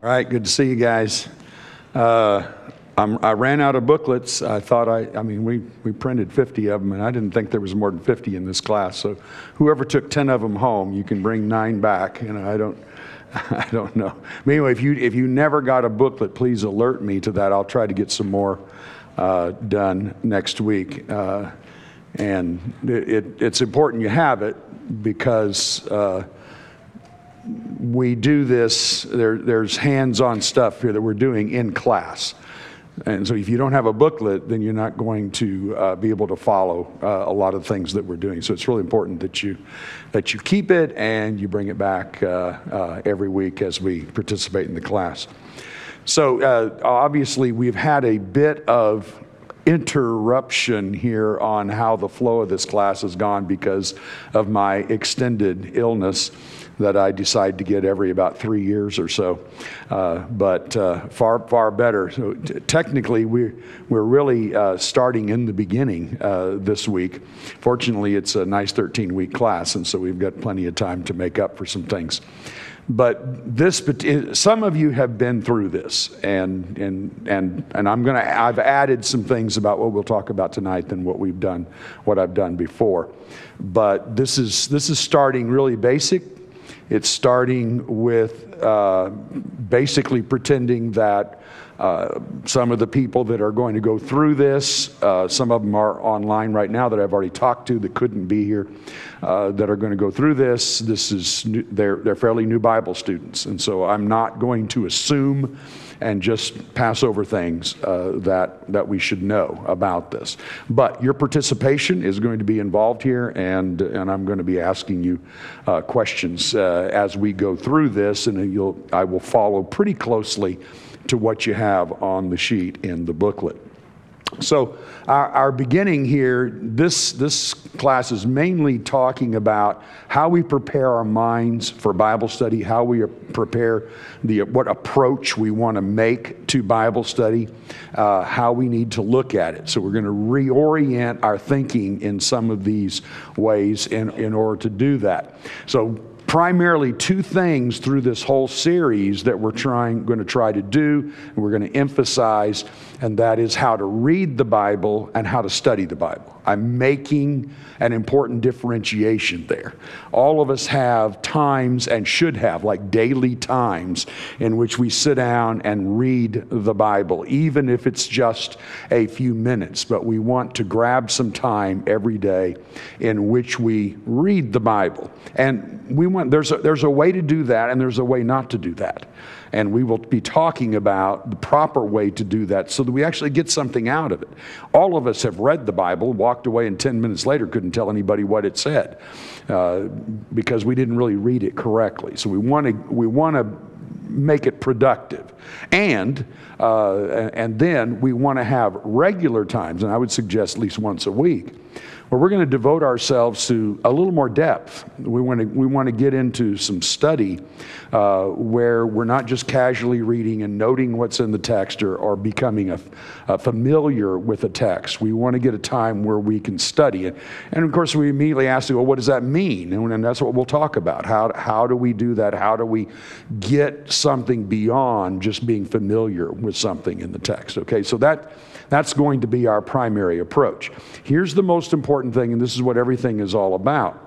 All right, good to see you guys. Uh, I ran out of booklets. I thought I, I mean, we, we printed 50 of them, and I didn't think there was more than 50 in this class. So whoever took 10 of them home, you can bring nine back. You know, I don't, I don't know. Anyway, if you, if you never got a booklet, please alert me to that. I'll try to get some more uh, done next week. Uh, and it, it, it's important you have it because uh, we do this, there, there's hands on stuff here that we're doing in class. And so if you don't have a booklet, then you're not going to uh, be able to follow uh, a lot of things that we're doing. So it's really important that you, that you keep it and you bring it back uh, uh every week as we participate in the class. So uh, obviously, we've had a bit of interruption here on how the flow of this class has gone because of my extended illness that I decide to get every about three years or so, uh, but uh, far far better. So t- technically, we're we're really uh, starting in the beginning uh, this week. Fortunately, it's a nice 13 week class, and so we've got plenty of time to make up for some things. But this, some of you have been through this, and and and and I'm gonna. I've added some things about what we'll talk about tonight than what we've done, what I've done before. But this is this is starting really basic. It's starting with uh, basically pretending that uh, some of the people that are going to go through this, uh, some of them are online right now that I've already talked to that couldn't be here, uh, that are going to go through this. This is new, they're they're fairly new Bible students, and so I'm not going to assume and just pass over things uh, that, that we should know about this. But your participation is going to be involved here, and, and I'm going to be asking you uh, questions uh, as we go through this, and you'll, I will follow pretty closely to what you have on the sheet in the booklet. So, our, our, beginning here, this, this class is mainly talking about how we prepare our minds for Bible study, how we prepare the, what approach we want to make to Bible study, uh, how we need to look at it. So, we're going to reorient our thinking in some of these ways in, in order to do that. So, primarily two things through this whole series that we're trying going to try to do and we're going to emphasize and that is how to read the bible and how to study the bible I'm making an important differentiation there. All of us have times and should have, like daily times, in which we sit down and read the Bible, even if it's just a few minutes. But we want to grab some time every day in which we read the Bible. And we want, there's a, there's a way to do that, and there's a way not to do that. And we will be talking about the proper way to do that so that we actually get something out of it. All of us have read the Bible, walked away, and 10 minutes later couldn't tell anybody what it said uh, because we didn't really read it correctly. So we want to we want to make it productive. And, uh, and then we want to have regular times, and I would suggest at least once a week, where we're going to devote ourselves to a little more depth. We want to, we want to get into some study uh, where we're not just casually reading and noting what's in the text or, or becoming a, a familiar with a text. We want to get a time where we can study it. And of course, we immediately ask, well, what does that mean? And, and that's what we'll talk about. How, how do we do that? How do we get something beyond just being familiar with something in the text? Okay, so that that's going to be our primary approach. Here's the most important thing, and this is what everything is all about.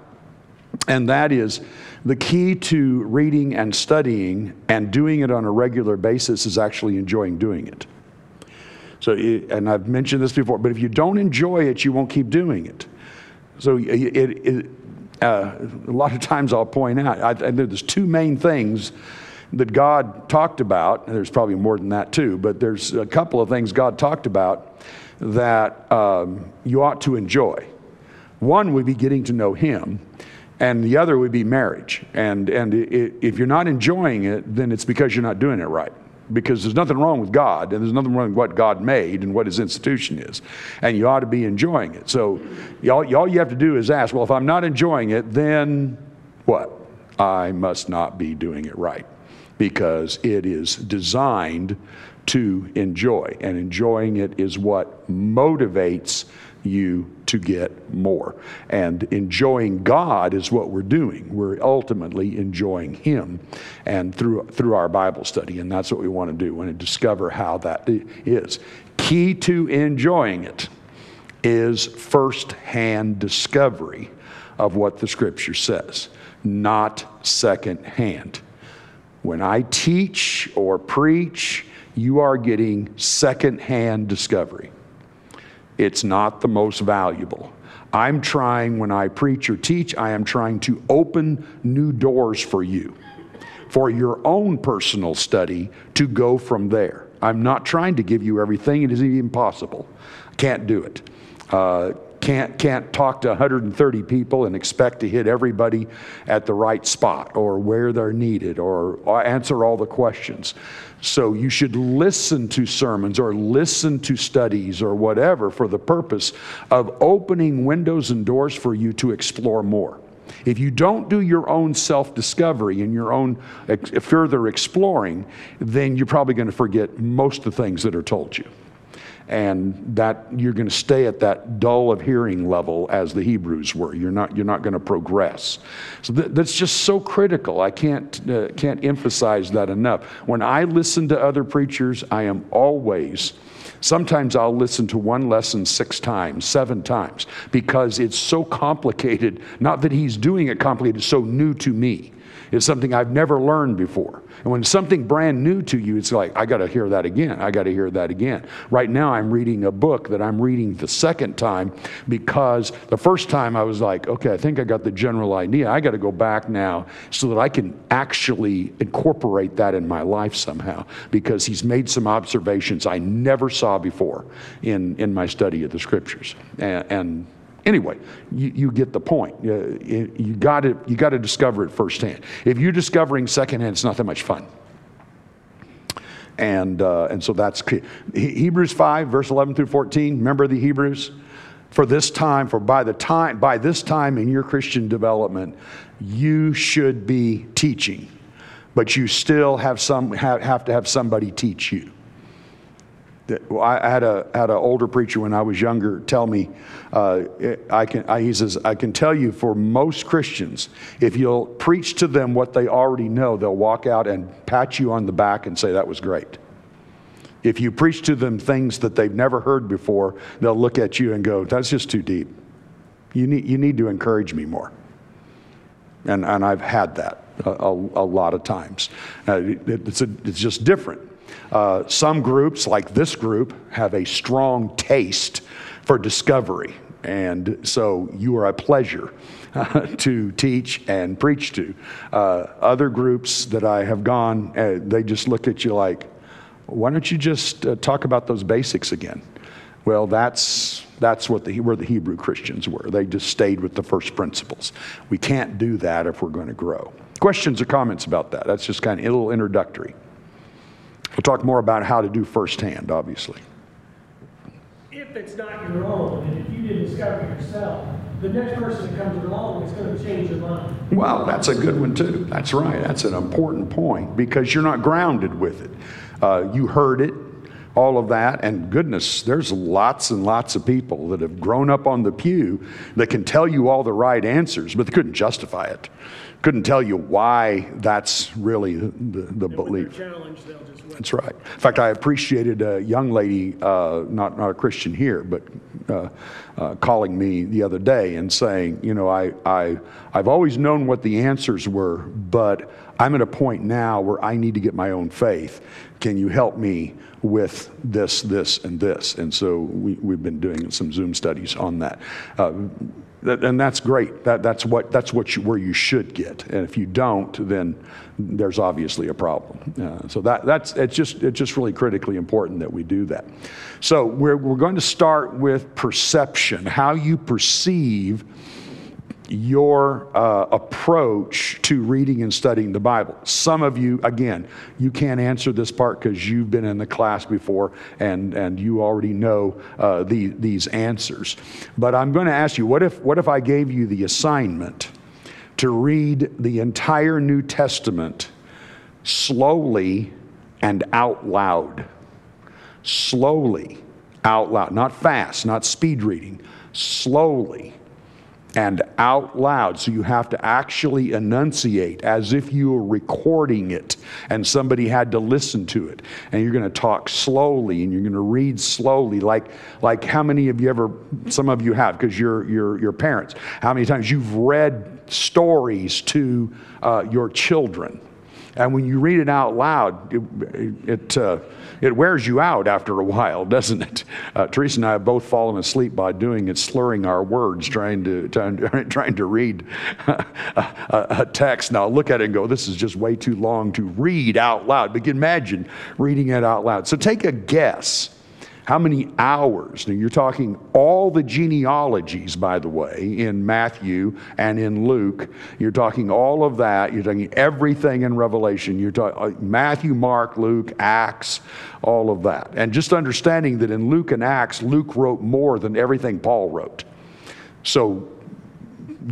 And that is the key to reading and studying and doing it on a regular basis is actually enjoying doing it. So, and I've mentioned this before, but if you don't enjoy it, you won't keep doing it. So, it, it, uh, a lot of times I'll point out I, there's two main things that God talked about, and there's probably more than that too, but there's a couple of things God talked about that um, you ought to enjoy. One would be getting to know Him, and the other would be marriage. And, and it, if you're not enjoying it, then it's because you're not doing it right. Because there's nothing wrong with God, and there's nothing wrong with what God made and what His institution is. And you ought to be enjoying it. So, all, all you have to do is ask, well, if I'm not enjoying it, then what? I must not be doing it right because it is designed to enjoy. And enjoying it is what motivates you to get more. And enjoying God is what we're doing. We're ultimately enjoying Him and through, through our Bible study. And that's what we want to do. We want to discover how that is. Key to enjoying it is first-hand discovery of what the Scripture says, not second-hand. When I teach or preach, you are getting second-hand discovery. It's not the most valuable. I'm trying, when I preach or teach, I am trying to open new doors for you, for your own personal study to go from there. I'm not trying to give you everything, it isn't even possible. Can't do it. Uh, can't, can't talk to 130 people and expect to hit everybody at the right spot or where they're needed or, or answer all the questions. So you should listen to sermons or listen to studies or whatever for the purpose of opening windows and doors for you to explore more. If you don't do your own self discovery and your own ex- further exploring, then you're probably going to forget most of the things that are told you and that you're going to stay at that dull of hearing level as the Hebrews were. You're not you're not going to progress. So th- that's just so critical. I can't uh, can't emphasize that enough. When I listen to other preachers, I am always Sometimes I'll listen to one lesson six times, seven times, because it's so complicated. Not that he's doing it complicated, so new to me. It's something I've never learned before. And when something brand new to you, it's like, I got to hear that again. I got to hear that again. Right now, I'm reading a book that I'm reading the second time because the first time I was like, okay, I think I got the general idea. I got to go back now so that I can actually incorporate that in my life somehow because he's made some observations I never saw before in, in my study of the scriptures. and, and Anyway, you, you get the point. You, you got to you to discover it firsthand. If you're discovering secondhand, it's not that much fun. And uh, and so that's. Hebrews five verse eleven through fourteen. Remember the Hebrews. For this time, for by the time by this time in your Christian development, you should be teaching, but you still have some have, have to have somebody teach you. I had a had an older preacher when I was younger tell me, uh, I can. I, he says, I can tell you for most Christians, if you'll preach to them what they already know, they'll walk out and pat you on the back and say that was great. If you preach to them things that they've never heard before, they'll look at you and go, "That's just too deep. You need you need to encourage me more." And and I've had that a, a, a lot of times. Uh, it, it's a, it's just different. Uh, some groups, like this group, have a strong taste for discovery. And so you are a pleasure uh, to teach and preach to. Uh, other groups that I have gone, uh, they just look at you like, why don't you just uh, talk about those basics again? Well, that's, that's what the, where the Hebrew Christians were. They just stayed with the first principles. We can't do that if we're going to grow. Questions or comments about that? That's just kind of a little introductory. We'll talk more about how to do firsthand, obviously. If it's not your own, and if you didn't discover it yourself, the next person that comes along is going to change your mind. Well, that's a good one, too. That's right. That's an important point because you're not grounded with it. Uh, you heard it, all of that, and goodness, there's lots and lots of people that have grown up on the pew that can tell you all the right answers, but they couldn't justify it couldn't tell you why that's really the, the belief. That's right. In fact, I appreciated a young lady, uh, not, not a Christian here, but uh, uh, calling me the other day and saying, you know, I, I, I've always known what the answers were, but I'm at a point now where I need to get my own faith. Can you help me with this, this, and this? And so we, we've been doing some Zoom studies on that. Uh, and that's great. That, that's what, that's what you, where you should get. And if you don't, then there's obviously a problem. Uh, so that, that's, it's, just, it's just really critically important that we do that. So we're, we're going to start with perception, how you perceive your uh, approach to reading and studying the Bible. Some of you, again, you can't answer this part because you've been in the class before and, and you already know uh, the, these answers. But I'm going to ask you what if, what if I gave you the assignment to read the entire New Testament slowly and out loud? Slowly out loud, not fast, not speed reading, slowly and out loud. So you have to actually enunciate as if you were recording it and somebody had to listen to it. And you're going to talk slowly and you're going to read slowly. Like, like how many of you ever, some of you have, because you're, you're, you're parents, how many times you've read stories to uh, your children? And when you read it out loud, it, it, uh, it wears you out after a while, doesn't it? Uh, Teresa and I have both fallen asleep by doing it, slurring our words, trying to, trying, trying to read a, a, text. Now look at it and go, this is just way too long to read out loud. But imagine reading it out loud. So take a guess how many hours? Now, you're talking all the genealogies, by the way, in Matthew and in Luke. You're talking all of that. You're talking everything in Revelation. You're talking uh, Matthew, Mark, Luke, Acts, all of that. And just understanding that in Luke and Acts, Luke wrote more than everything Paul wrote. So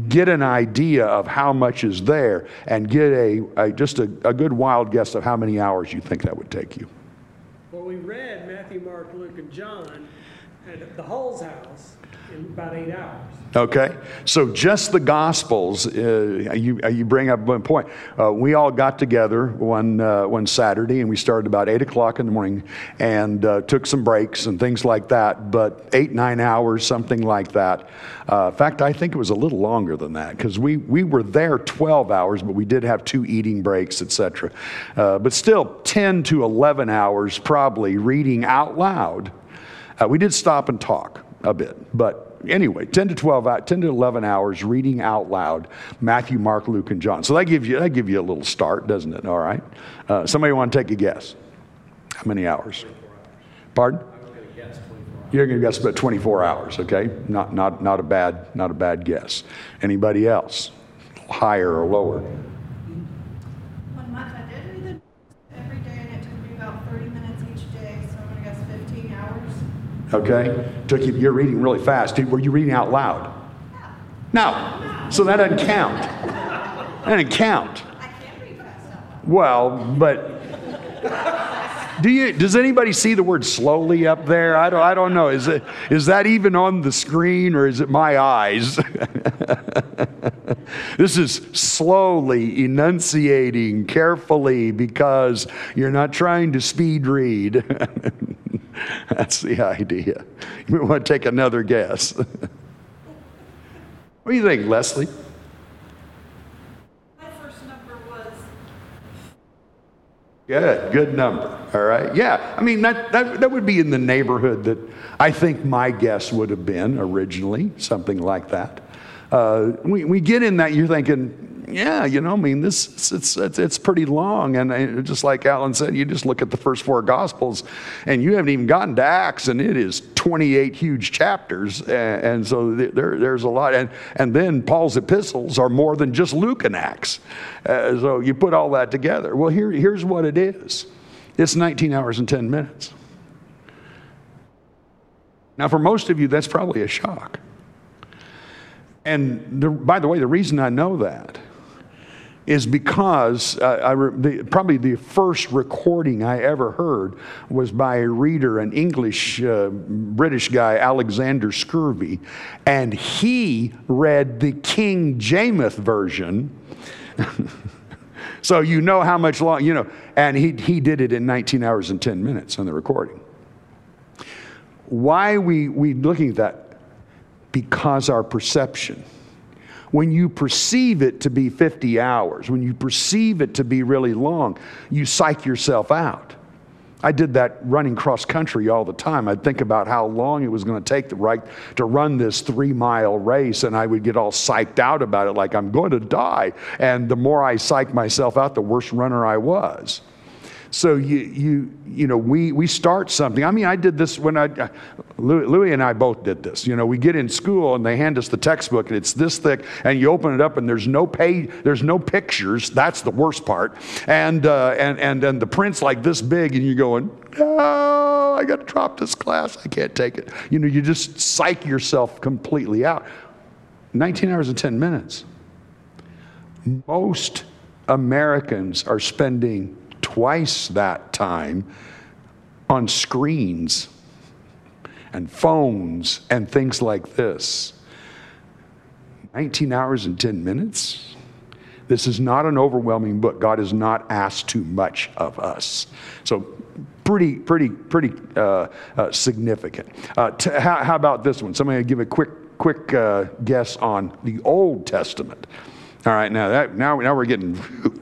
get an idea of how much is there and get a, a just a, a good wild guess of how many hours you think that would take you. We read Matthew, Mark, Luke, and John at the Hull's house about eight hours. Okay, so just the Gospels, uh, you, uh, you bring up one point. Uh, we all got together one, uh, one Saturday and we started about 8 o'clock in the morning and uh, took some breaks and things like that, but eight, nine hours, something like that. Uh, in fact, I think it was a little longer than that because we, we were there 12 hours, but we did have two eating breaks, etc. but still, 10 to 11 hours probably reading out loud. we did stop and talk a bit, but anyway, 10 to 12, 10 to 11 hours reading out loud Matthew, Mark, Luke, and John. So that gives you, that gives you a little start, doesn't it? All right. Uh, somebody want to take a guess? How many hours? Pardon? You're going to guess about 24 hours, okay? Not, not, not, a bad, not a bad guess. Anybody else? Higher or lower? Okay? Took you, you're reading really fast. Were you reading out loud? No. So that doesn't count. That doesn't count. Well, but do you does anybody see the word slowly up there? I don't I don't know. Is it is that even on the screen or is it my eyes? this is slowly enunciating carefully because you're not trying to speed read. That's the idea. You want to take another guess. what do you think, Leslie? My first number was. Good, good number. All right. Yeah. I mean, that, that, that would be in the neighborhood that I think my guess would have been originally, something like that. Uh, we, we get in that, you're thinking, yeah, you know, I mean, this it's it's, it's pretty long, and just like Alan said, you just look at the first four Gospels, and you haven't even gotten to Acts, and it is 28 huge chapters, and, and so there there's a lot, and and then Paul's epistles are more than just Luke and Acts, uh, so you put all that together. Well, here here's what it is: it's 19 hours and 10 minutes. Now, for most of you, that's probably a shock. And the, by the way, the reason I know that is because uh, I, the, probably the first recording I ever heard was by a reader, an English uh, British guy, Alexander Scourby, and he read the King James version. so you know how much long, you know, and he, he did it in 19 hours and 10 minutes on the recording. Why we we looking at that? Because our perception when you perceive it to be 50 hours, when you perceive it to be really long, you psych yourself out. I did that running cross country all the time. I'd think about how long it was going to take to, right, to run this three mile race, and I would get all psyched out about it, like I'm going to die. And the more I psyched myself out, the worse runner I was. So you, you, you know, we, we start something. I mean, I did this when I, Louis, Louis and I both did this. You know, we get in school and they hand us the textbook and it's this thick and you open it up and there's no page, there's no pictures. That's the worst part. And, uh, and, and, and the print's like this big and you're going, no, I got to drop this class. I can't take it. You know, you just psych yourself completely out. 19 hours and 10 minutes. Most Americans are spending twice that time on screens and phones and things like this. 19 hours and 10 minutes? This is not an overwhelming book. God has not asked too much of us. So, pretty, pretty, pretty uh, uh, significant. Uh, t- how, how, about this one? Somebody give a quick, quick uh, guess on the Old Testament. All right, now that now, now we're getting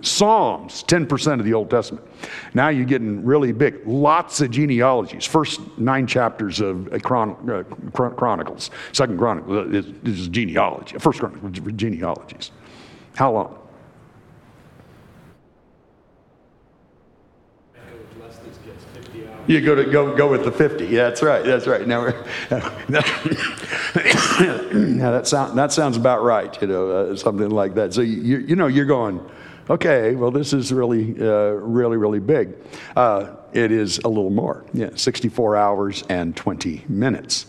Psalms, 10% of the Old Testament. Now you're getting really big. Lots of genealogies. First nine chapters of uh, Chron- uh, Chronicles. Second Chronicles is, is genealogy. First Chronicles genealogies. How long? You go to go go with the 50. Yeah, that's right. That's right. Now, now that sound that sounds about right. You know, uh, something like that. So you you know you're going, okay. Well, this is really uh, really really big. Uh, it is a little more. Yeah, 64 hours and 20 minutes.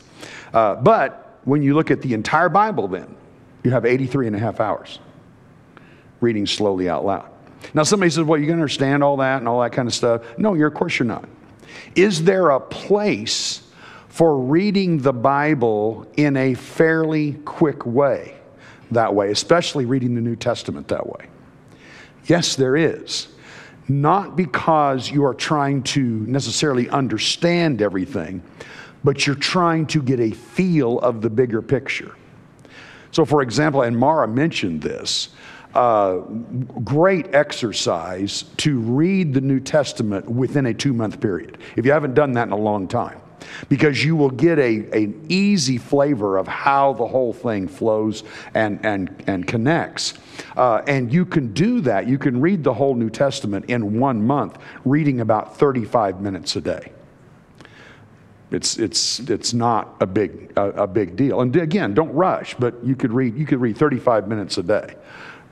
Uh, but when you look at the entire Bible, then you have 83 and a half hours reading slowly out loud. Now, somebody says, well, you can understand all that and all that kind of stuff. No, you're, of course you're not. Is there a place for reading the Bible in a fairly quick way that way, especially reading the New Testament that way? Yes, there is. Not because you are trying to necessarily understand everything, but you're trying to get a feel of the bigger picture. So, for example, and Mara mentioned this, uh, great exercise to read the New Testament within a two month period, if you haven't done that in a long time, because you will get a, an easy flavor of how the whole thing flows and, and, and connects. Uh, and you can do that. You can read the whole New Testament in one month, reading about 35 minutes a day. It's, it's, it's not a big, a, a big deal. And again, don't rush, but you could read, you could read 35 minutes a day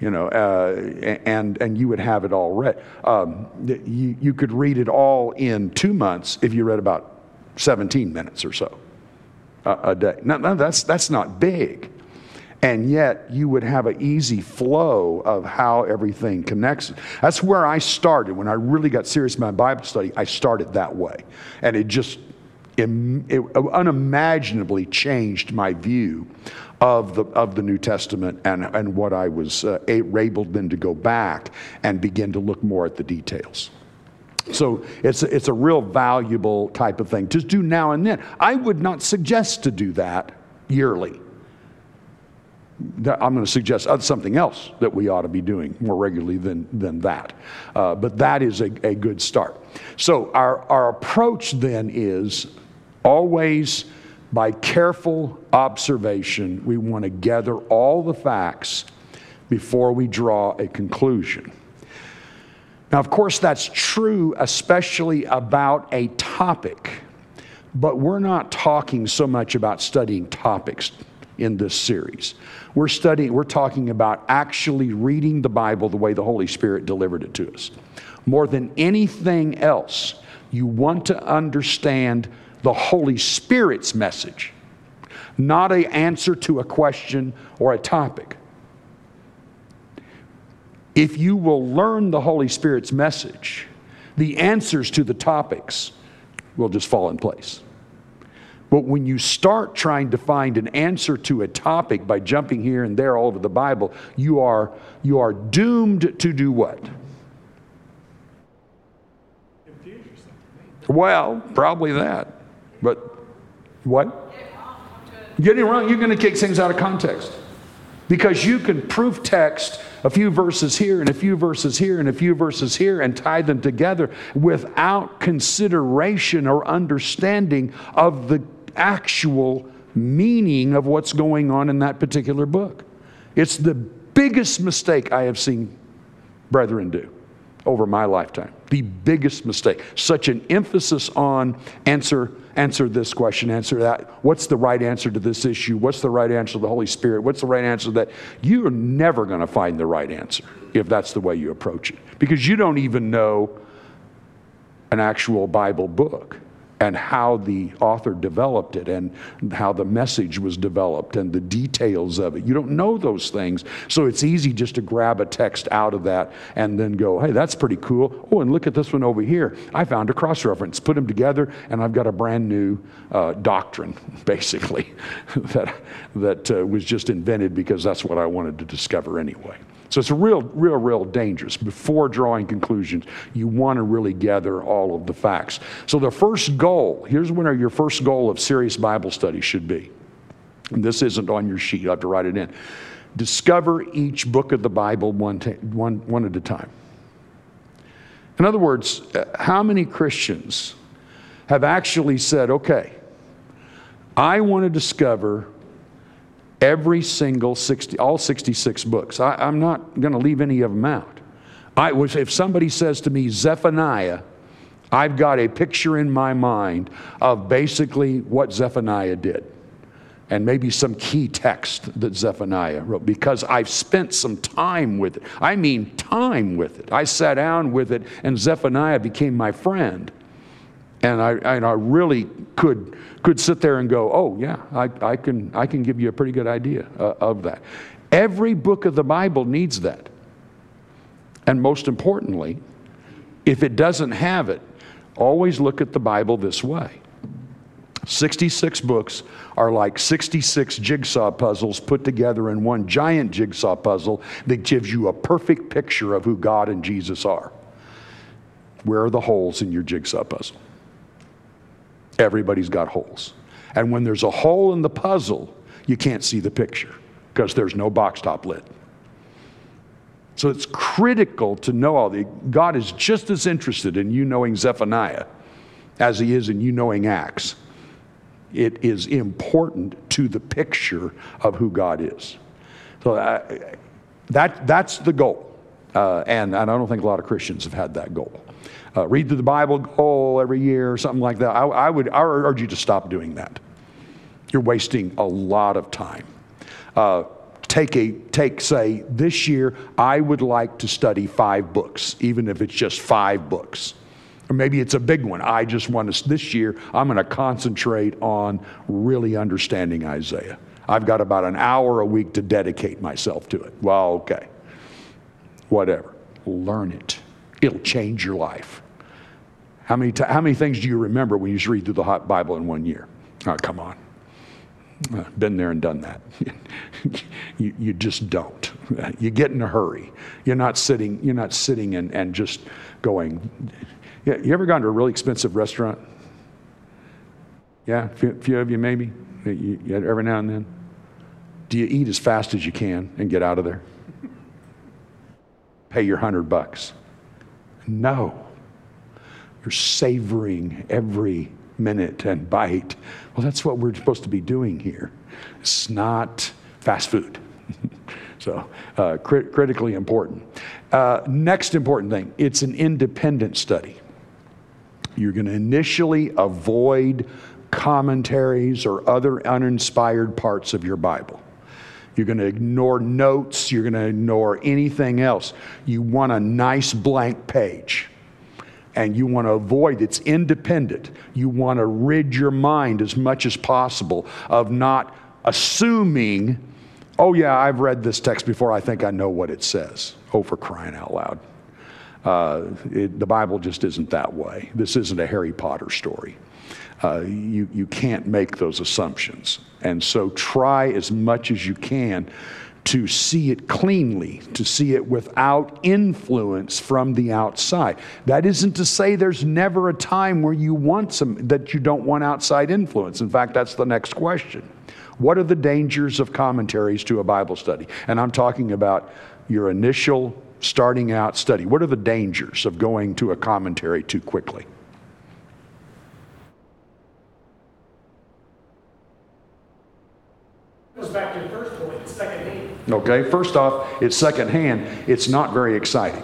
you know, uh, and and you would have it all read. Um, you you could read it all in two months if you read about 17 minutes or so a, a day. Now, now that's that's not big, and yet you would have an easy flow of how everything connects. That's where I started when I really got serious about Bible study. I started that way, and it just it, it unimaginably changed my view of the, of the New Testament and, and what I was uh, able then to go back and begin to look more at the details. So it's a, it's a real valuable type of thing to do now and then. I would not suggest to do that yearly. I'm going to suggest something else that we ought to be doing more regularly than, than that. Uh, but that is a, a good start. So, our, our approach then is always by careful observation, we want to gather all the facts before we draw a conclusion. Now, of course, that's true, especially about a topic, but we're not talking so much about studying topics in this series. We're studying, we're talking about actually reading the Bible the way the Holy Spirit delivered it to us. More than anything else, you want to understand the Holy Spirit's message, not a answer to a question or a topic. If you will learn the Holy Spirit's message, the answers to the topics will just fall in place. But when you start trying to find an answer to a topic by jumping here and there all over the Bible, you are, you are doomed to do what? Well, probably that. But what? Getting wrong, you're going to take things out of context. Because you can proof text a few verses here and a few verses here and a few verses here and tie them together without consideration or understanding of the actual meaning of what's going on in that particular book. It's the biggest mistake I have seen brethren do over my lifetime. The biggest mistake. Such an emphasis on answer answer this question, answer that. What's the right answer to this issue? What's the right answer to the Holy Spirit? What's the right answer to that? You're never going to find the right answer if that's the way you approach it because you don't even know an actual Bible book. And how the author developed it and how the message was developed and the details of it. You don't know those things. So it's easy just to grab a text out of that and then go, hey, that's pretty cool. Oh, and look at this one over here. I found a cross reference, put them together, and I've got a brand new uh, doctrine, basically, that, that uh, was just invented because that's what I wanted to discover anyway. So it's real, real, real dangerous. Before drawing conclusions, you want to really gather all of the facts. So the first goal, here's what your first goal of serious Bible study should be. And this isn't on your sheet, you have to write it in. Discover each book of the Bible one, one, one at a time. In other words, uh, how many Christians have actually said, okay, I want to discover every single 60, all 66 books. I, am not going to leave any of them out. I was, if somebody says to me, Zephaniah, I've got a picture in my mind of basically what Zephaniah did. And maybe some key text that Zephaniah wrote because I've spent some time with it. I mean, time with it. I sat down with it, and Zephaniah became my friend. And I, and I really could, could sit there and go, oh, yeah, I, I, can, I can give you a pretty good idea uh, of that. Every book of the Bible needs that. And most importantly, if it doesn't have it, always look at the Bible this way 66 books are like 66 jigsaw puzzles put together in one giant jigsaw puzzle that gives you a perfect picture of who God and Jesus are. Where are the holes in your jigsaw puzzle? Everybody's got holes. And when there's a hole in the puzzle, you can't see the picture because there's no box top lid. So it's critical to know all the. God is just as interested in you knowing Zephaniah as he is in you knowing Acts. It is important to the picture of who God is. So uh, that, that's the goal. Uh, and, and I don't think a lot of Christians have had that goal uh, read through the Bible goal every year or something like that. I, I would I urge you to stop doing that. You're wasting a lot of time. Uh, take a take say this year I would like to study five books, even if it's just five books. Or maybe it's a big one. I just want to, this year, I'm going to concentrate on really understanding Isaiah. I've got about an hour a week to dedicate myself to it. Well, okay. Whatever. Learn it, it'll change your life. How many, t- how many things do you remember when you just read through the hot Bible in one year? Oh, come on. Uh, been there and done that. you, you just don't. You get in a hurry. You're not sitting, you're not sitting and, and just going. Yeah, you ever gone to a really expensive restaurant? Yeah, a few, few of you maybe? You, you, every now and then? Do you eat as fast as you can and get out of there? Pay your hundred bucks. No. You're savoring every minute and bite. Well, that's what we're supposed to be doing here. It's not fast food. so, uh, crit- critically important. Uh, next important thing it's an independent study. You're going to initially avoid commentaries or other uninspired parts of your Bible. You're going to ignore notes. You're going to ignore anything else. You want a nice blank page and you want to avoid it's independent. You want to rid your mind as much as possible of not assuming, oh, yeah, I've read this text before, I think I know what it says. Oh, for crying out loud. Uh, it, the Bible just isn't that way. This isn't a Harry Potter story. Uh, you, you can't make those assumptions. And so try as much as you can to see it cleanly, to see it without influence from the outside. That isn't to say there's never a time where you want some that you don't want outside influence. In fact, that's the next question. What are the dangers of commentaries to a Bible study? And I'm talking about your initial starting out study. What are the dangers of going to a commentary too quickly? goes back to the secondhand. Okay, first off, it's secondhand. It's not very exciting.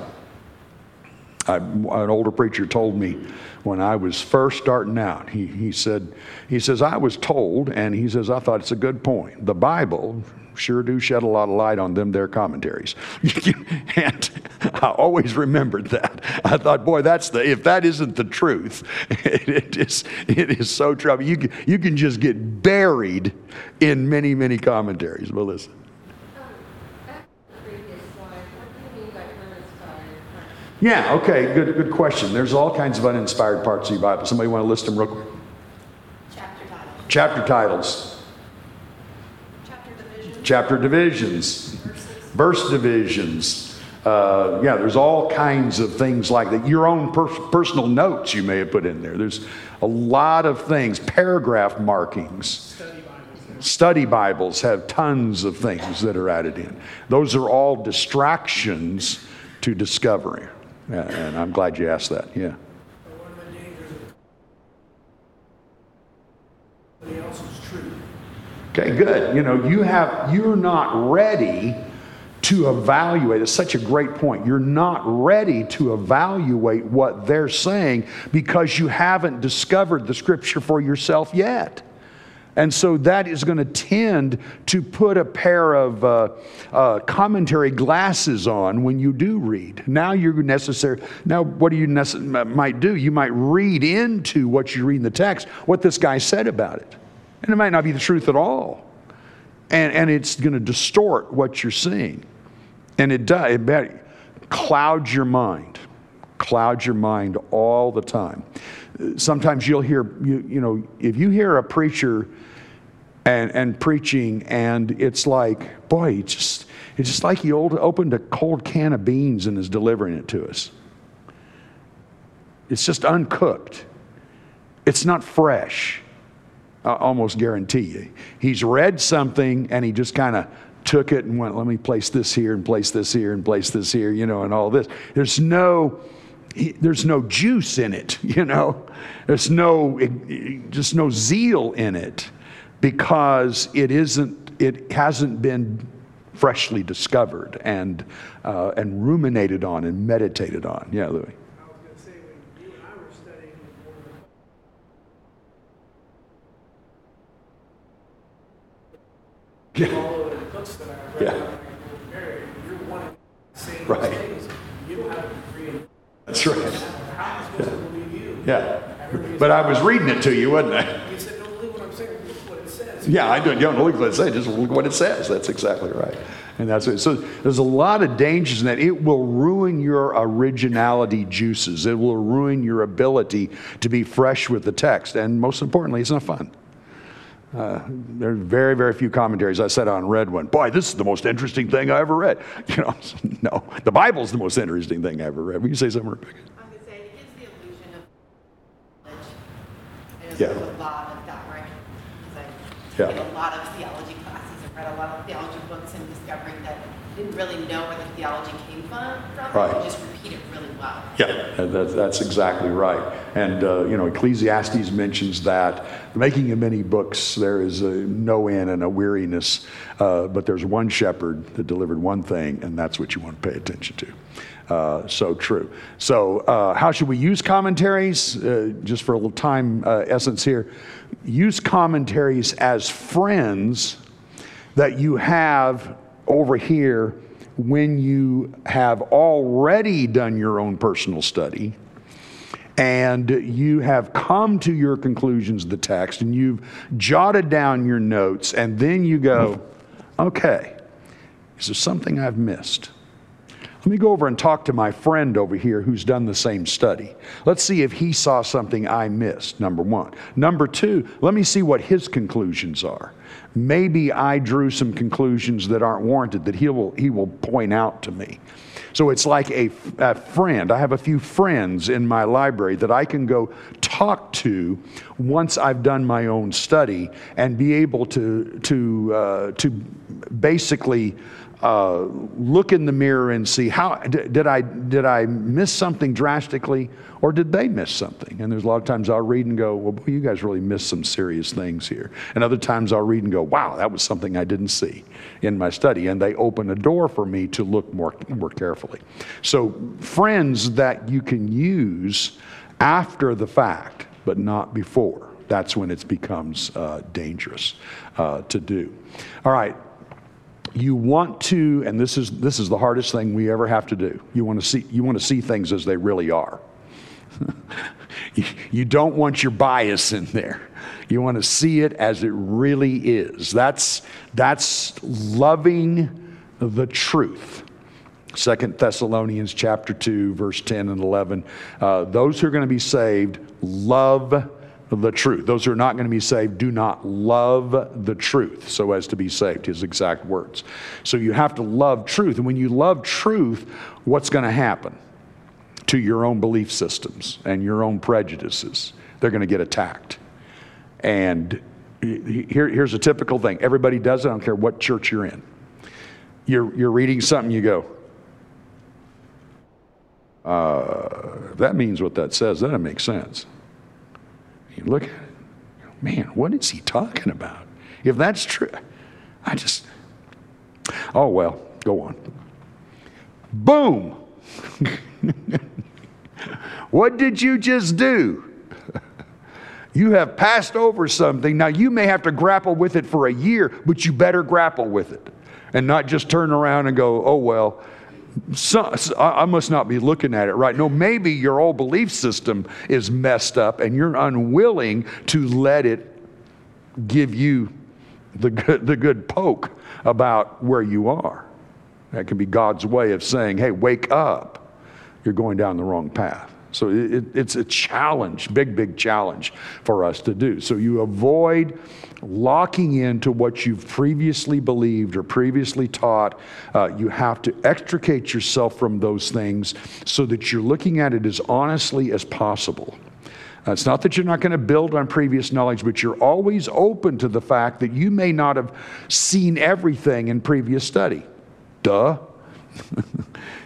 I, an older preacher told me when I was first starting out, he, he said, he says, I was told, and he says, I thought it's a good point. The Bible sure do shed a lot of light on them, their commentaries. and I always remembered that. I thought, boy, that's the, if that isn't the truth, it is, it is so trouble. You, can- you can just get buried in many, many commentaries. Melissa. Back to the previous slide, what do you mean by uninspired? Yeah, okay, good, good question. There's all kinds of uninspired parts of the Bible. Somebody want to list them real quick? Chapter title. Chapter titles, Chapter division. Chapter divisions, verse divisions. Uh, yeah, there's all kinds of things like that. Your own per- personal notes you may have put in there. There's a lot of things, paragraph markings. Study Bibles have tons of things that are added in. Those are all distractions to discovery. And I'm glad you asked that. Yeah. Okay, good. You know, you have you're not ready to evaluate. It's such a great point. You're not ready to evaluate what they're saying because you haven't discovered the scripture for yourself yet. And so that is going to tend to put a pair of uh, uh, commentary glasses on when you do read. Now you're necessary. Now, what do you necess- might do? You might read into what you read in the text what this guy said about it, and it might not be the truth at all, and and it's going to distort what you're seeing, and it does. It bet- clouds your mind, clouds your mind all the time. Sometimes you'll hear you you know if you hear a preacher and, and preaching, and it's like, boy, it's just, it's just like he old, opened a cold can of beans and is delivering it to us. It's just uncooked. It's not fresh. I almost guarantee you. He's read something and he just kind of took it and went, let me place this here and place this here and place this here, you know, and all this. There's no, he- there's no juice in it, you know. There's no, just no zeal in it because it isn't, it hasn't been freshly discovered and, uh, and ruminated on and meditated on. Yeah, Louis. I was going to say, when you and I were studying one of Yeah. all of the books that I read, Yeah. married, you're one of the same Right. You don't have a degree in That's right. How am I supposed to believe you? Yeah. But I was reading it to you, wasn't I? You said, don't believe what I'm saying, believe what it says. Yeah, I don't, don't look what it says, just look what it says. That's exactly right. And that's it. So there's a lot of dangers in that. It will ruin your originality juices. It will ruin your ability to be fresh with the text. And most importantly, it's not fun. Uh, there are very, very few commentaries I sat on read one. Boy, this is the most interesting thing I ever read. You know, no, the Bible's the most interesting thing I ever read. Will you say something, Rebecca? I to say, it gives the illusion of knowledge. Yeah. there's a lot of that, right? Yeah. I did a lot of theology classes and read a lot of theology books and discovering that I didn't really know where the theology came from. Right. And just repeat it. Yeah, and that's, exactly right. And, uh, you know, Ecclesiastes mentions that making of many books, there is a no end and a weariness, uh, but there's one shepherd that delivered one thing, and that's what you want to pay attention to. Uh, so true. So, uh, how should we use commentaries? Uh, just for a little time uh, essence here, use commentaries as friends that you have over here when you have already done your own personal study and you have come to your conclusions of the text and you've jotted down your notes and then you go, okay, is there something I've missed? Let me go over and talk to my friend over here who's done the same study. Let's see if he saw something I missed, number one. Number two, let me see what his conclusions are. Maybe I drew some conclusions that aren't warranted that he will, he will point out to me. So it's like a, a friend. I have a few friends in my library that I can go talk to once I've done my own study and be able to, to, uh, to basically uh, look in the mirror and see how did I did I miss something drastically or did they miss something? And there's a lot of times I'll read and go, well, boy, you guys really missed some serious things here. And other times I'll read and go, wow, that was something I didn't see in my study, and they open a door for me to look more more carefully. So friends that you can use after the fact, but not before. That's when it becomes uh, dangerous uh, to do. All right. You want to, and this is, this is the hardest thing we ever have to do. You want to see, you want to see things as they really are. you, don't want your bias in there. You want to see it as it really is. That's, that's loving the truth. Second Thessalonians chapter 2, verse 10 and 11. Uh, those who are going to be saved love the truth. Those who are not going to be saved do not love the truth so as to be saved, his exact words. So you have to love truth. And when you love truth, what's going to happen to your own belief systems and your own prejudices? They're going to get attacked. And here, here's a typical thing everybody does it, I don't care what church you're in. You're, you're reading something, you go, uh, that means what that says. That doesn't make sense. You look at it, man, what is he talking about? If that's true, I just, oh well, go on. Boom! what did you just do? You have passed over something. Now, you may have to grapple with it for a year, but you better grapple with it and not just turn around and go, oh, well, so, I must not be looking at it right. No, maybe your old belief system is messed up and you're unwilling to let it give you the good, the good poke about where you are. That can be God's way of saying, hey, wake up. You're going down the wrong path. So it, it's a challenge, big, big challenge for us to do. So you avoid locking into what you've previously believed or previously taught. Uh, you have to extricate yourself from those things so that you're looking at it as honestly as possible. It's not that you're not going to build on previous knowledge, but you're always open to the fact that you may not have seen everything in previous study. Duh.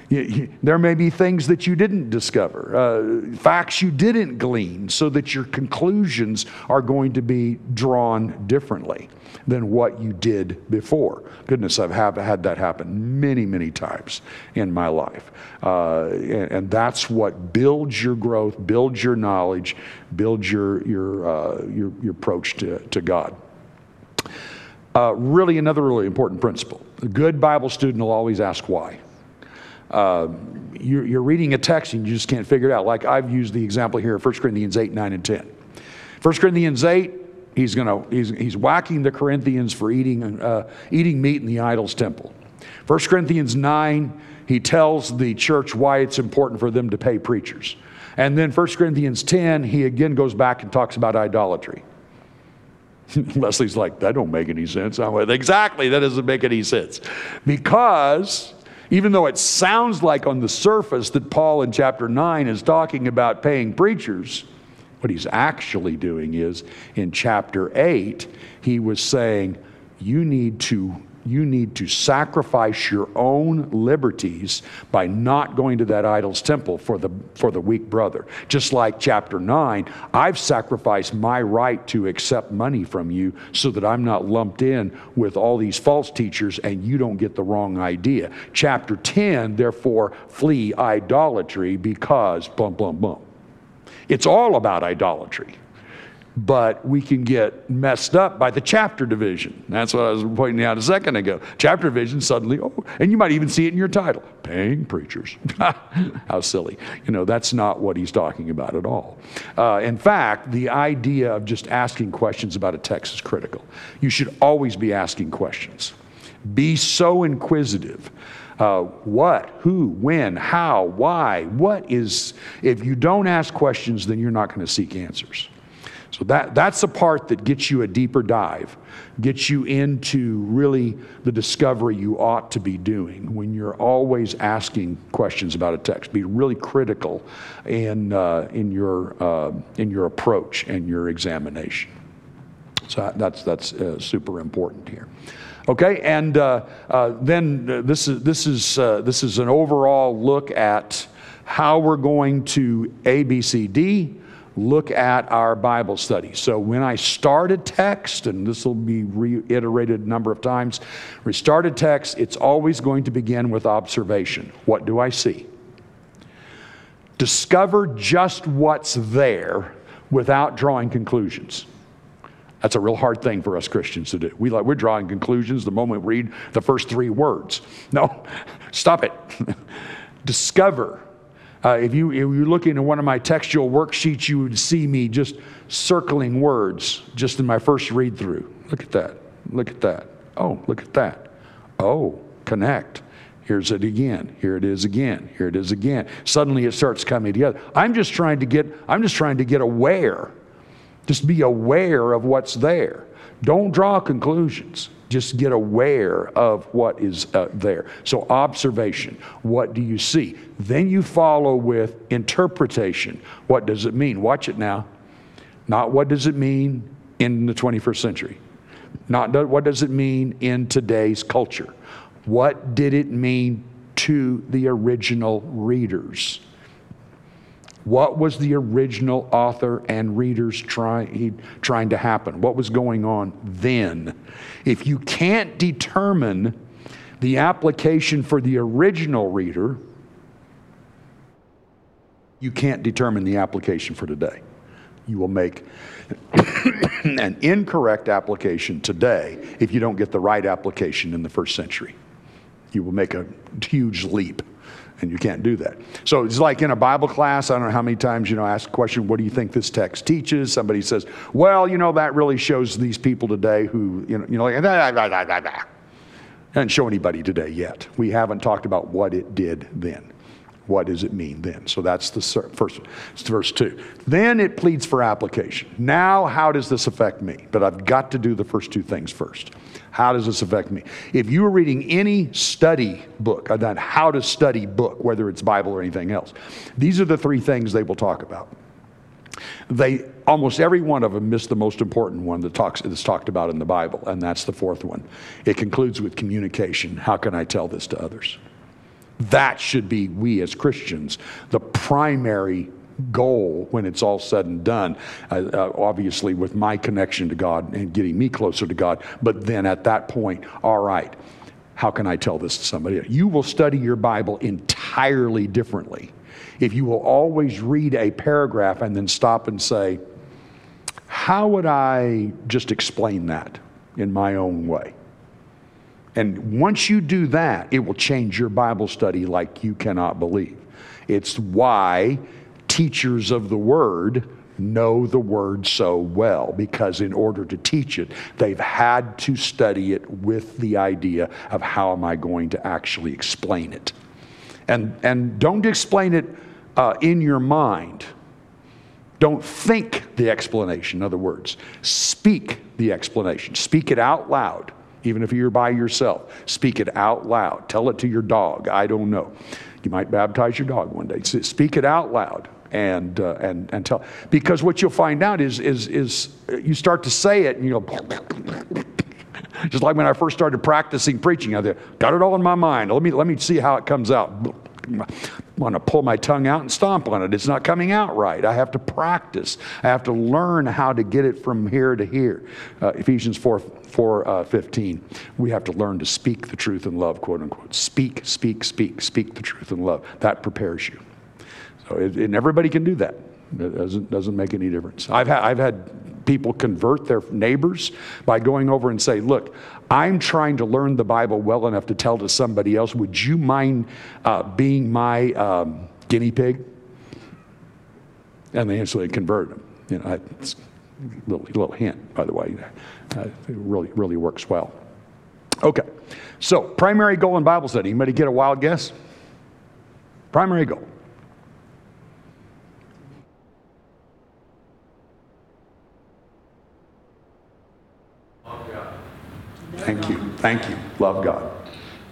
There may be things that you didn't discover, uh, facts you didn't glean, so that your conclusions are going to be drawn differently than what you did before. Goodness, I've have had that happen many, many times in my life. Uh, and, and, that's what builds your growth, builds your knowledge, builds your, your, uh, your, your, approach to, to God. Uh, really, another really important principle. A good Bible student will always ask why uh, you're, you're, reading a text and you just can't figure it out. Like I've used the example here of 1 Corinthians 8, 9, and 10. 1 Corinthians 8, he's, gonna, he's, he's whacking the Corinthians for eating, uh, eating meat in the idol's temple. 1 Corinthians 9, he tells the church why it's important for them to pay preachers. And then 1 Corinthians 10, he again goes back and talks about idolatry. Leslie's like, that don't make any sense. I'm like, exactly, that doesn't make any sense. Because even though it sounds like on the surface that Paul in chapter 9 is talking about paying preachers, what he's actually doing is in chapter 8, he was saying, You need to you need to sacrifice your own liberties by not going to that idol's temple for the, for the weak brother. Just like chapter 9, I've sacrificed my right to accept money from you so that I'm not lumped in with all these false teachers and you don't get the wrong idea. Chapter 10, therefore, flee idolatry because, bum, bum, bum. It's all about idolatry but we can get messed up by the chapter division. That's what I was pointing out a second ago. Chapter division suddenly, oh, and you might even see it in your title paying preachers. How silly. You know, that's not what he's talking about at all. Uh, in fact, the idea of just asking questions about a text is critical. You should always be asking questions. Be so inquisitive. Uh, what, who, when, how, why, what is, if you don't ask questions, then you're not going to seek answers. So that, that's the part that gets you a deeper dive, gets you into really the discovery you ought to be doing when you're always asking questions about a text. Be really critical in, uh, in, your, uh, in your approach and your examination. So that's, that's uh, super important here. Okay, and uh, uh, then uh, this is, this, is, this is an overall look at how we're going to ABCD look at our Bible study. So when I start a text, and this will be reiterated a number of times, we start a text, it's always going to begin with observation. What do I see? Discover just what's there without drawing conclusions. That's a real hard thing for us Christians to do. We like, we're drawing conclusions the moment we read the first three words. No, stop it. Discover. Uh, if, you, if you're looking at one of my textual worksheets, you would see me just circling words just in my first read through. Look at that. Look at that. Oh, look at that. Oh, connect. Here's it again. Here it is again. Here it is again. Suddenly it starts coming together. I'm just trying to get I'm just trying to get aware. Just be aware of what's there. Don't draw conclusions. Just get aware of what is uh, there. So observation. What do you see? Then you follow with interpretation. What does it mean? Watch it now. Not what does it mean in the 21st century. Not what does it mean in today's culture. What did it mean to the original readers? What was the original author and readers trying, trying to happen? What was going on then? If you can't determine the application for the original reader, you can't determine the application for today. You will make an incorrect application today if you don't get the right application in the first century. You will make a huge leap, and you can't do that. So it's like in a Bible class. I don't know how many times you know ask a question, "What do you think this text teaches?" Somebody says, "Well, you know that really shows these people today who you know you know like." Blah, blah, blah, blah, blah. Doesn't show anybody today yet. We haven't talked about what it did then. What does it mean then? So that's the first, it's verse two. Then it pleads for application. Now, how does this affect me? But I've got to do the first two things first. How does this affect me? If you are reading any study book, uh, a how to study book, whether it's Bible or anything else, these are the three things they will talk about. They almost every one of them missed the most important one that talks that's talked about in the Bible, and that's the fourth one. It concludes with communication. How can I tell this to others? That should be we as Christians the primary goal when it's all said and done. Uh, uh, obviously, with my connection to God and getting me closer to God, but then at that point, all right. How can I tell this to somebody? You will study your Bible entirely differently if you will always read a paragraph and then stop and say, How would I just explain that in my own way? And once you do that, it will change your Bible study like you cannot believe. It's why teachers of the Word know the Word so well, because in order to teach it, they've had to study it with the idea of how am I going to actually explain it. And, and don't explain it uh, in your mind. Don't think the explanation, in other words, speak the explanation. Speak it out loud even if you're by yourself. Speak it out loud. Tell it to your dog. I don't know. You might baptize your dog one day. Speak it out loud and uh, and and tell. Because what you'll find out is is is you start to say it and you go Just like when I first started practicing preaching, I got it all in my mind. Let me let me see how it comes out. I want to pull my tongue out and stomp on it. It's not coming out right. I have to practice. I have to learn how to get it from here to here. Uh, Ephesians 4, 4 uh, 15. We have to learn to speak the truth in love, quote unquote. Speak, speak, speak, speak the truth in love. That prepares you. So, it, and everybody can do that. It doesn't, doesn't make any difference. I've, ha- I've had people convert their neighbors by going over and say, look, I'm trying to learn the Bible well enough to tell to somebody else. Would you mind uh, being my um, guinea pig? And they instantly convert them. You know, it's a little, little hint, by the way. Uh, it really, really works well. Okay, so primary goal in Bible study. Anybody get a wild guess? Primary goal. Thank you. Thank you. Love God.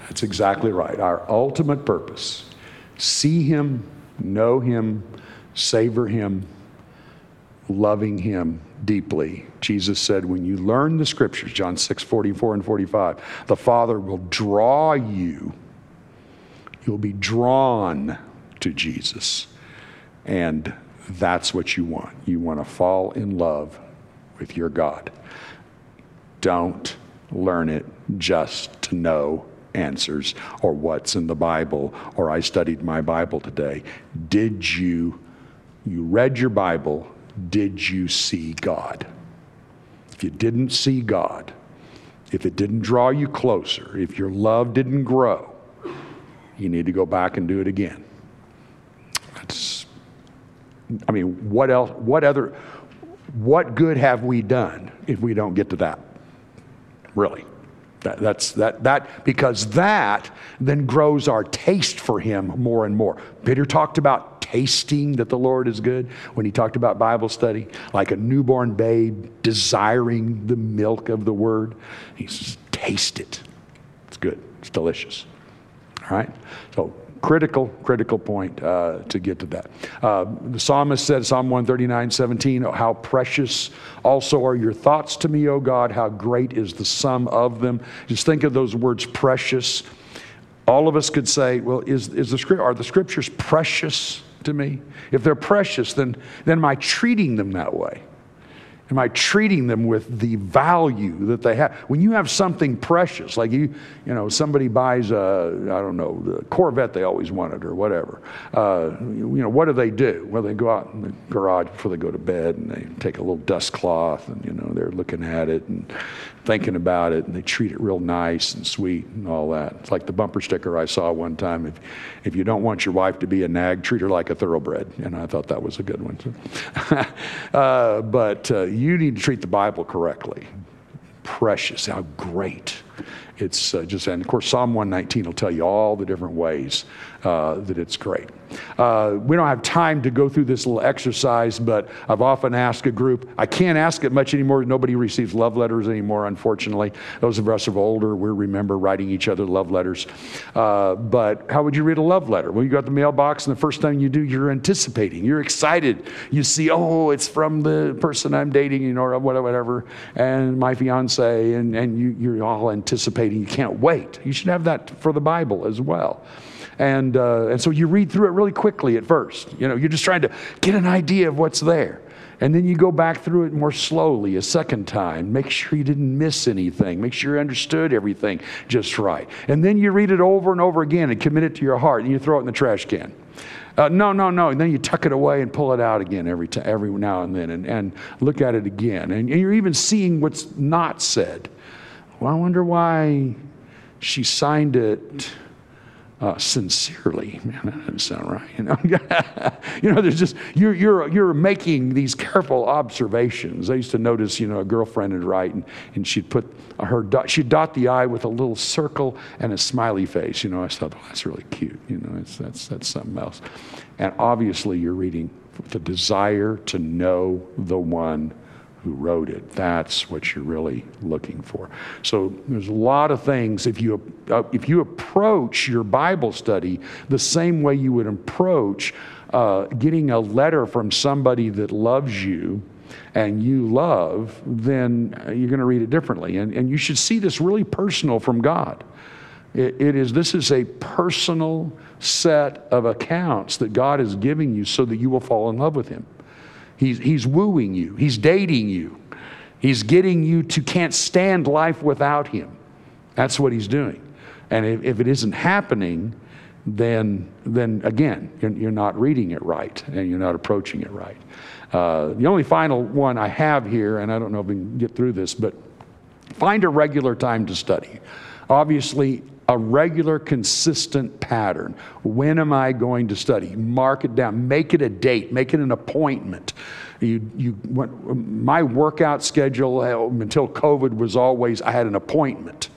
That's exactly right. Our ultimate purpose see Him, know Him, savor Him, loving Him deeply. Jesus said, when you learn the scriptures, John 6 44 and 45, the Father will draw you. You'll be drawn to Jesus. And that's what you want. You want to fall in love with your God. Don't learn it just to know answers or what's in the Bible or I studied my Bible today. Did you you read your Bible, did you see God? If you didn't see God, if it didn't draw you closer, if your love didn't grow, you need to go back and do it again. That's, I mean, what else, what other, what good have we done if we don't get to that? Really. That, that's that that because that then grows our taste for him more and more. Peter talked about tasting that the Lord is good when he talked about Bible study, like a newborn babe desiring the milk of the word. He says, taste it. It's good. It's delicious. All right? So critical, critical point uh, to get to that. Uh, the psalmist said, Psalm 139, 17, how precious also are your thoughts to me, O God, how great is the sum of them. Just think of those words, precious. All of us could say, well, is, is the, are the scriptures precious to me? If they're precious, then, then am I treating them that way? Am I treating them with the value that they have? When you have something precious, like you, you know, somebody buys a, I don't know, the Corvette they always wanted or whatever. Uh, you know, what do they do? Well, they go out in the garage before they go to bed and they take a little dust cloth and, you know, they're looking at it and thinking about it and they treat it real nice and sweet and all that. It's like the bumper sticker I saw one time. If, if you don't want your wife to be a nag, treat her like a thoroughbred. And I thought that was a good one. uh, but uh, you need to treat the Bible correctly. Precious, how great. It's uh, just, and of course, Psalm 119 will tell you all the different ways uh, that it's great. Uh, we don't have time to go through this little exercise, but I've often asked a group, I can't ask it much anymore. Nobody receives love letters anymore, unfortunately. Those of us who are older, we remember writing each other love letters. Uh, but how would you read a love letter? Well, you got the mailbox, and the first thing you do, you're anticipating, you're excited. You see, oh, it's from the person I'm dating, you know, or whatever, and my fiance, and, and you, you're all anticipating. You can't wait. You should have that for the Bible as well. And, uh, and so you read through it really quickly at first. You know, you're just trying to get an idea of what's there. And then you go back through it more slowly a second time. Make sure you didn't miss anything. Make sure you understood everything just right. And then you read it over and over again and commit it to your heart and you throw it in the trash can. Uh, no, no, no. And then you tuck it away and pull it out again every, t- every now and then and, and look at it again. And, and you're even seeing what's not said. Well, I wonder why she signed it uh, sincerely. Man, that doesn't sound right. You know, you know, there's just you're you're you're making these careful observations. I used to notice, you know, a girlfriend would write, and, and she'd put her dot, she'd dot the I with a little circle and a smiley face. You know, I thought, that's really cute. You know, it's, that's that's something else. And obviously, you're reading the desire to know the one who wrote it. That's what you're really looking for. So there's a lot of things. If you uh, if you approach your Bible study the same way you would approach uh, getting a letter from somebody that loves you and you love, then you're going to read it differently. And, and you should see this really personal from God. It, it is this is a personal set of accounts that God is giving you so that you will fall in love with Him. He's, he's wooing you, he's dating you, he's getting you to can't stand life without him. That's what he's doing. And if, if it isn't happening, then, then again, you're, you're, not reading it right and you're not approaching it right. Uh, the only final one I have here, and I don't know if we can get through this, but find a regular time to study. Obviously, a regular, consistent pattern. When am I going to study? Mark it down. Make it a date. Make it an appointment. You, you, my workout schedule uh, until COVID was always I had an appointment.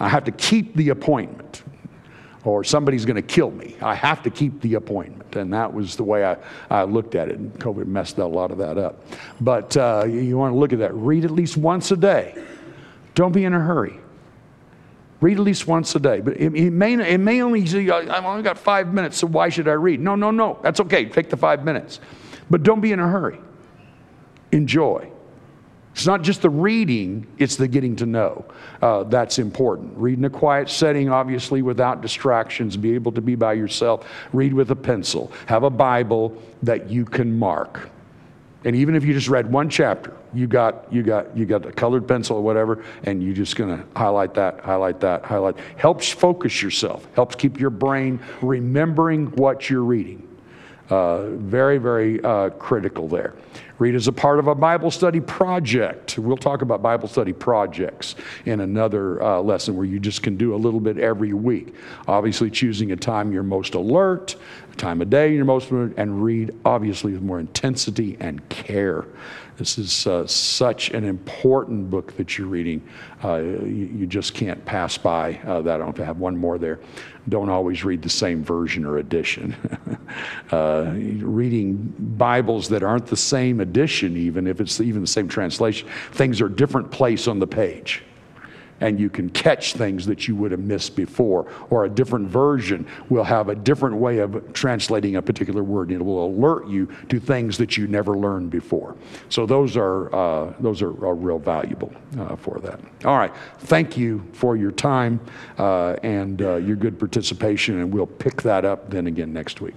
I have to keep the appointment, or somebody's going to kill me. I have to keep the appointment, and that was the way I, I looked at it. And COVID messed a lot of that up. But uh, you want to look at that. Read at least once a day. Don't be in a hurry. Read at least once a day. But it, it, may, it may only say, I've only got five minutes, so why should I read? No, no, no. That's okay. Take the five minutes. But don't be in a hurry. Enjoy. It's not just the reading, it's the getting to know. Uh, that's important. Read in a quiet setting, obviously, without distractions. Be able to be by yourself. Read with a pencil. Have a Bible that you can mark. And even if you just read one chapter, you got you got you got a colored pencil or whatever, and you're just gonna highlight that, highlight that, highlight. Helps focus yourself. Helps keep your brain remembering what you're reading. Uh, very, very uh, critical there. Read as a part of a Bible study project. We'll talk about Bible study projects in another uh, lesson where you just can do a little bit every week. Obviously, choosing a time you're most alert, a time of day you're most alert, and read obviously with more intensity and care. This is uh, such an important book that you're reading. Uh, you, you just can't pass by uh, that. I don't have one more there. Don't always read the same version or edition. uh, reading Bibles that aren't the same edition, even if it's even the same translation, things are different place on the page and you can catch things that you would have missed before. Or a different version will have a different way of translating a particular word. and It will alert you to things that you never learned before. So those are uh, those are, are real valuable uh, for that. All right, thank you for your time uh, and uh, your good participation, and we'll pick that up then again next week.